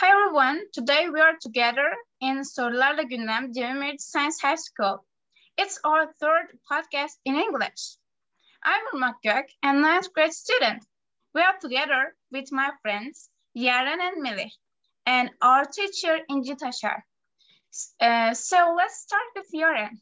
Hi everyone, today we are together in Sorularla Gündem Demirci Science High School. It's our third podcast in English. I'm Irmak a ninth grade student. We are together with my friends Yaren and Millie and our teacher Inci Taşar. Uh, so let's start with Yaren.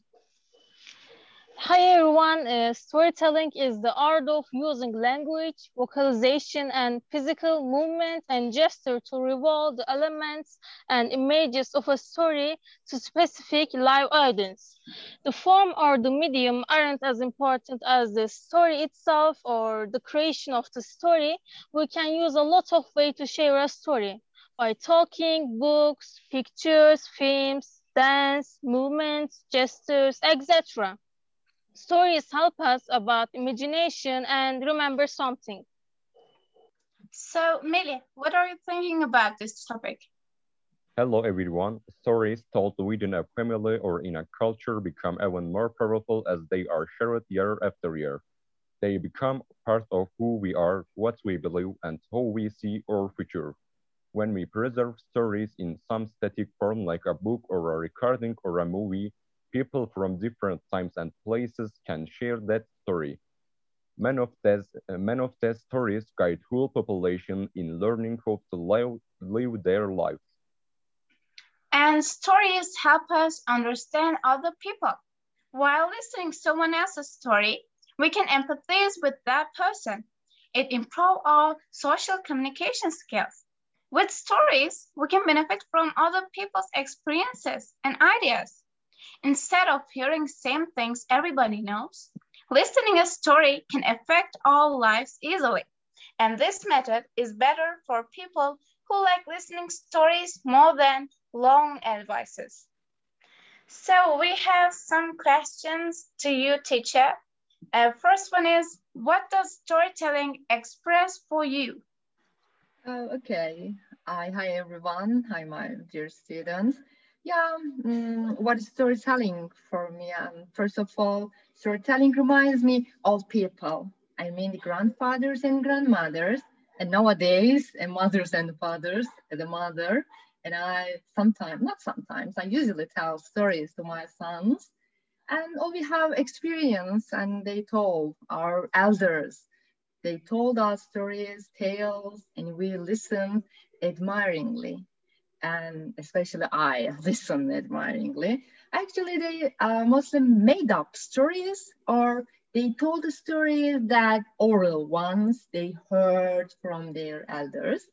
Hi everyone, uh, storytelling is the art of using language, vocalization, and physical movement and gesture to reveal the elements and images of a story to specific live audience. The form or the medium aren't as important as the story itself or the creation of the story. We can use a lot of way to share a story by talking, books, pictures, films, dance, movements, gestures, etc. Stories help us about imagination and remember something. So, Millie, what are you thinking about this topic? Hello, everyone. Stories told within a family or in a culture become even more powerful as they are shared year after year. They become part of who we are, what we believe, and how we see our future. When we preserve stories in some static form like a book or a recording or a movie, people from different times and places can share that story. Many of these, uh, many of these stories guide whole population in learning how to live, live their lives. And stories help us understand other people. While listening to someone else's story, we can empathize with that person. It improves our social communication skills. With stories, we can benefit from other people's experiences and ideas. Instead of hearing same things everybody knows, listening a story can affect our lives easily. And this method is better for people who like listening stories more than long advices. So we have some questions to you, teacher. Uh, first one is, what does storytelling express for you? Uh, okay. Hi, hi everyone. Hi, my dear students. Yeah, um, what is storytelling for me? Um, first of all, storytelling reminds me of people. I mean, the grandfathers and grandmothers, and nowadays, and mothers and fathers, the mother. And I sometimes, not sometimes, I usually tell stories to my sons. And all we have experience, and they told our elders. They told us stories, tales, and we listened admiringly and especially I listen admiringly. Actually, they uh, mostly made up stories or they told the story that oral ones they heard from their elders.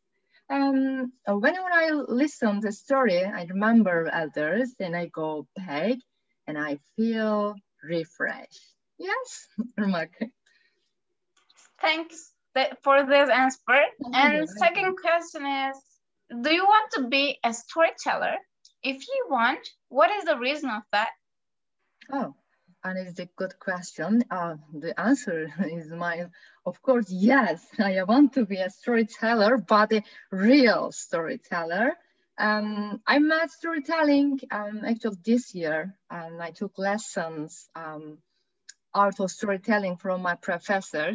Um, whenever I listen to the story, I remember elders and I go back and I feel refreshed. Yes, Irmak. Thanks for this answer. And second question is, do you want to be a storyteller? If you want, what is the reason of that? Oh, and it's a good question. Uh, the answer is mine. Of course, yes, I want to be a storyteller, but a real storyteller. Um, I met storytelling um, actually this year, and I took lessons um, art of storytelling from my professor,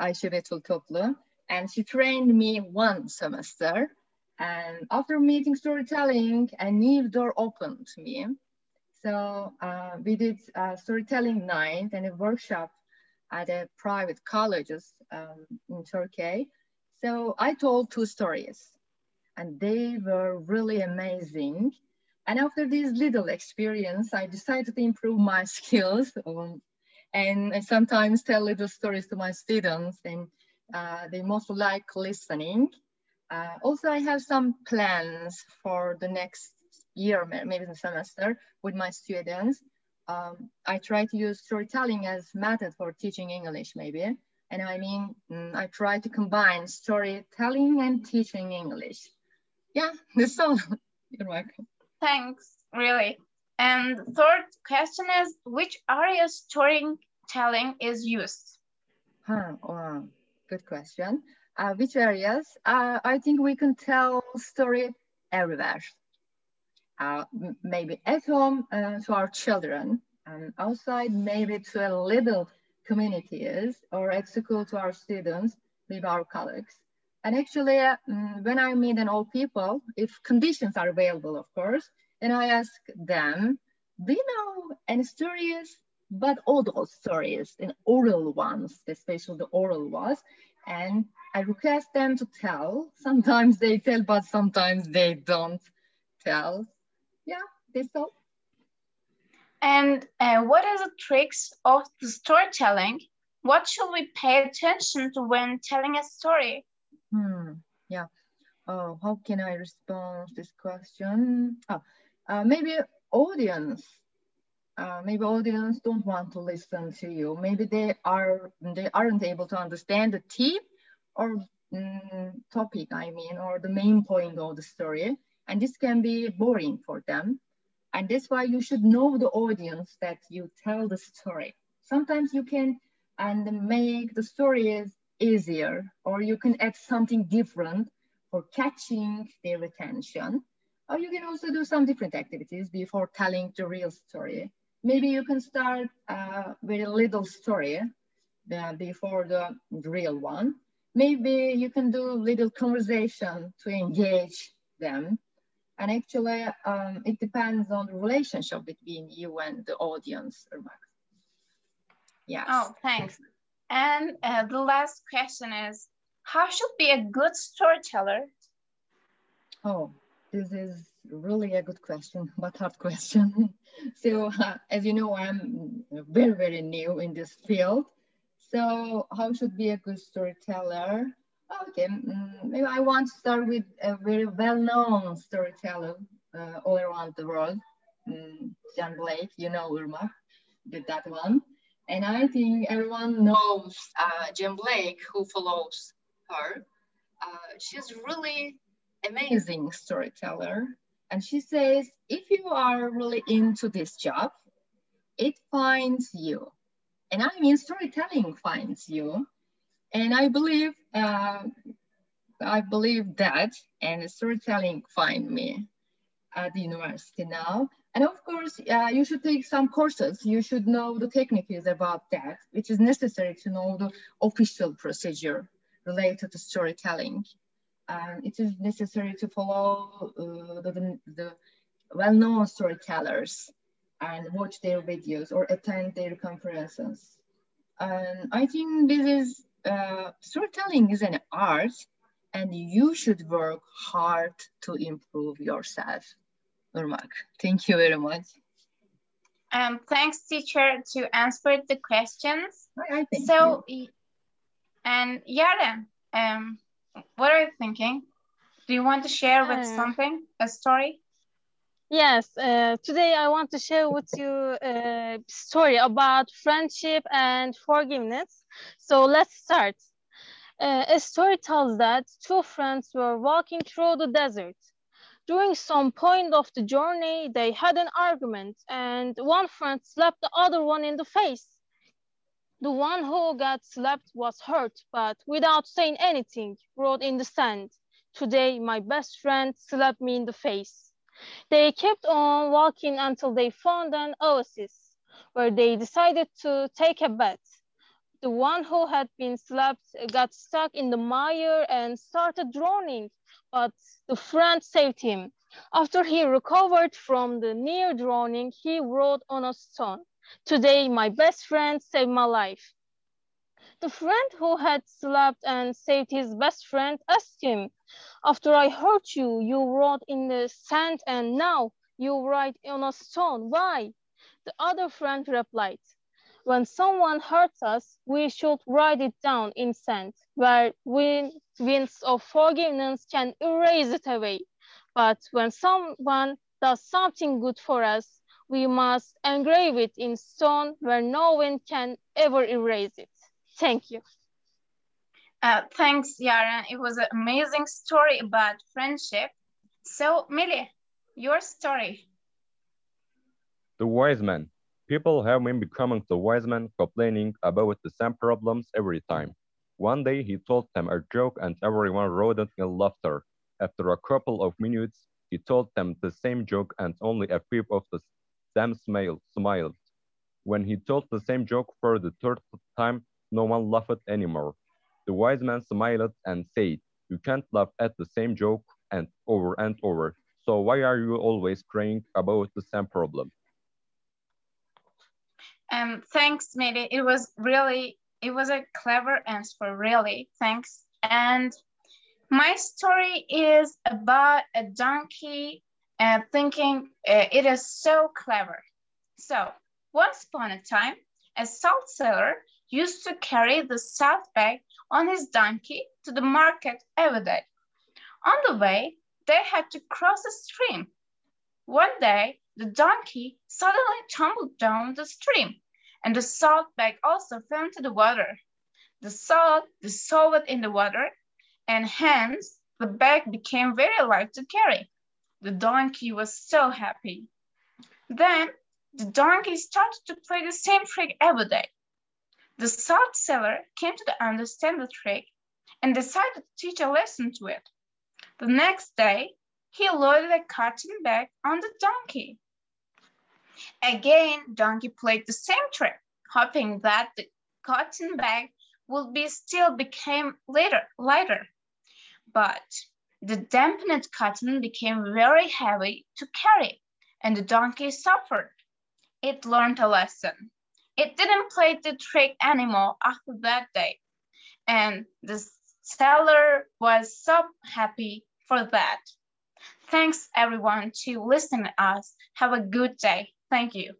Ayşe Betül Toplu, and she trained me one semester. And after meeting storytelling, a new door opened to me. So uh, we did a storytelling night and a workshop at a private colleges um, in Turkey. So I told two stories and they were really amazing. And after this little experience, I decided to improve my skills um, and I sometimes tell little stories to my students and uh, they most like listening. Uh, also, I have some plans for the next year, maybe the semester with my students. Um, I try to use storytelling as method for teaching English maybe. And I mean, mm, I try to combine storytelling and teaching English. Yeah, that's all. You're welcome. Thanks, really. And third question is, which area storytelling is used? Huh, wow, good question. Uh, which areas? Uh, I think we can tell story everywhere. Uh, maybe at home uh, to our children, and outside maybe to a little communities or at school to our students, maybe our colleagues. And actually, um, when I meet an old people, if conditions are available, of course, and I ask them, do you know any stories, but all those stories, and oral ones, especially the oral ones, and I request them to tell. Sometimes they tell, but sometimes they don't tell. Yeah, that's all. And uh, what are the tricks of the storytelling? What should we pay attention to when telling a story? Hmm, yeah. Oh, how can I respond to this question? Oh, uh, maybe audience. Uh, maybe audience don't want to listen to you. Maybe they are they aren't able to understand the theme or mm, topic. I mean, or the main point of the story, and this can be boring for them. And that's why you should know the audience that you tell the story. Sometimes you can and make the stories easier, or you can add something different for catching their attention. Or you can also do some different activities before telling the real story. Maybe you can start uh, with a little story uh, before the real one. Maybe you can do little conversation to engage them. And actually, um, it depends on the relationship between you and the audience. Yes. Oh, thanks. And uh, the last question is, how should be a good storyteller? Oh, this is really a good question, but hard question. so uh, as you know, I'm very, very new in this field. So how should be a good storyteller? Okay, mm, maybe I want to start with a very well-known storyteller uh, all around the world. Mm, John Blake, you know Irma, did that one. And I think everyone knows uh, Jen Blake, who follows her. Uh, she's really amazing storyteller. And she says, if you are really into this job, it finds you. And I mean, storytelling finds you. And I believe, uh, I believe that, and storytelling find me at the university now. And of course, uh, you should take some courses. You should know the techniques about that, which is necessary to know the official procedure related to storytelling. Um, it is necessary to follow uh, the, the well-known storytellers and watch their videos or attend their conferences. And I think this is, uh, storytelling is an art and you should work hard to improve yourself. Irmak. Thank you very much. Um, thanks, teacher, to answer the questions. I think so, you. and Yaren, um, you thinking? Do you want to share with uh, something, a story? Yes, uh, today I want to share with you a story about friendship and forgiveness. So let's start. Uh, a story tells that two friends were walking through the desert. During some point of the journey, they had an argument and one friend slapped the other one in the face. The one who got slapped was hurt, but without saying anything, wrote in the sand, Today, my best friend slapped me in the face. They kept on walking until they found an oasis, where they decided to take a bath. The one who had been slapped got stuck in the mire and started drowning but the friend saved him. After he recovered from the near drowning, he wrote on a stone, Today my best friend saved my life. The friend who had slapped and saved his best friend asked him, After I hurt you, you wrote in the sand and now you write on a stone. Why? The other friend replied, when someone hurts us, we should write it down in sand, where winds of forgiveness can erase it away. But when someone does something good for us, we must engrave it in stone where no one can ever erase it. Thank you. Uh, thanks, Yaren. It was an amazing story about friendship. So, Millie, your story. The wise man. People have been becoming the wise man, complaining about the same problems every time. One day he told them a joke and everyone roared in laughter. After a couple of minutes, he told them the same joke and only a few of them smiled. Smiled. When he told the same joke for the third time, no one laughed anymore. The wise man smiled and said, You can't laugh at the same joke and over and over. So why are you always crying about the same problem? Um, thanks, Mehdi. It was really, it was a clever answer, really. Thanks. And my story is about a donkey and thinking uh, it is so clever. So once upon a time, a salt seller used to carry the salt bag on his donkey to the market every day. On the way, they had to cross a stream. One day, the donkey suddenly tumbled down the stream, and the salt bag also fell into the water. The salt dissolved in the water, and hence the bag became very light to carry. The donkey was so happy. Then the donkey started to play the same trick every day. The salt seller came to understand the trick and decided to teach a lesson to it. The next day, he loaded a cotton bag on the donkey. Again, donkey played the same trick, hoping that the cotton bag would be still became later, lighter. But the dampened cotton became very heavy to carry, and the donkey suffered. It learned a lesson. It didn't play the trick anymore after that day. And the seller was so happy for that. Thanks everyone to listening to us. Have a good day. Thank you.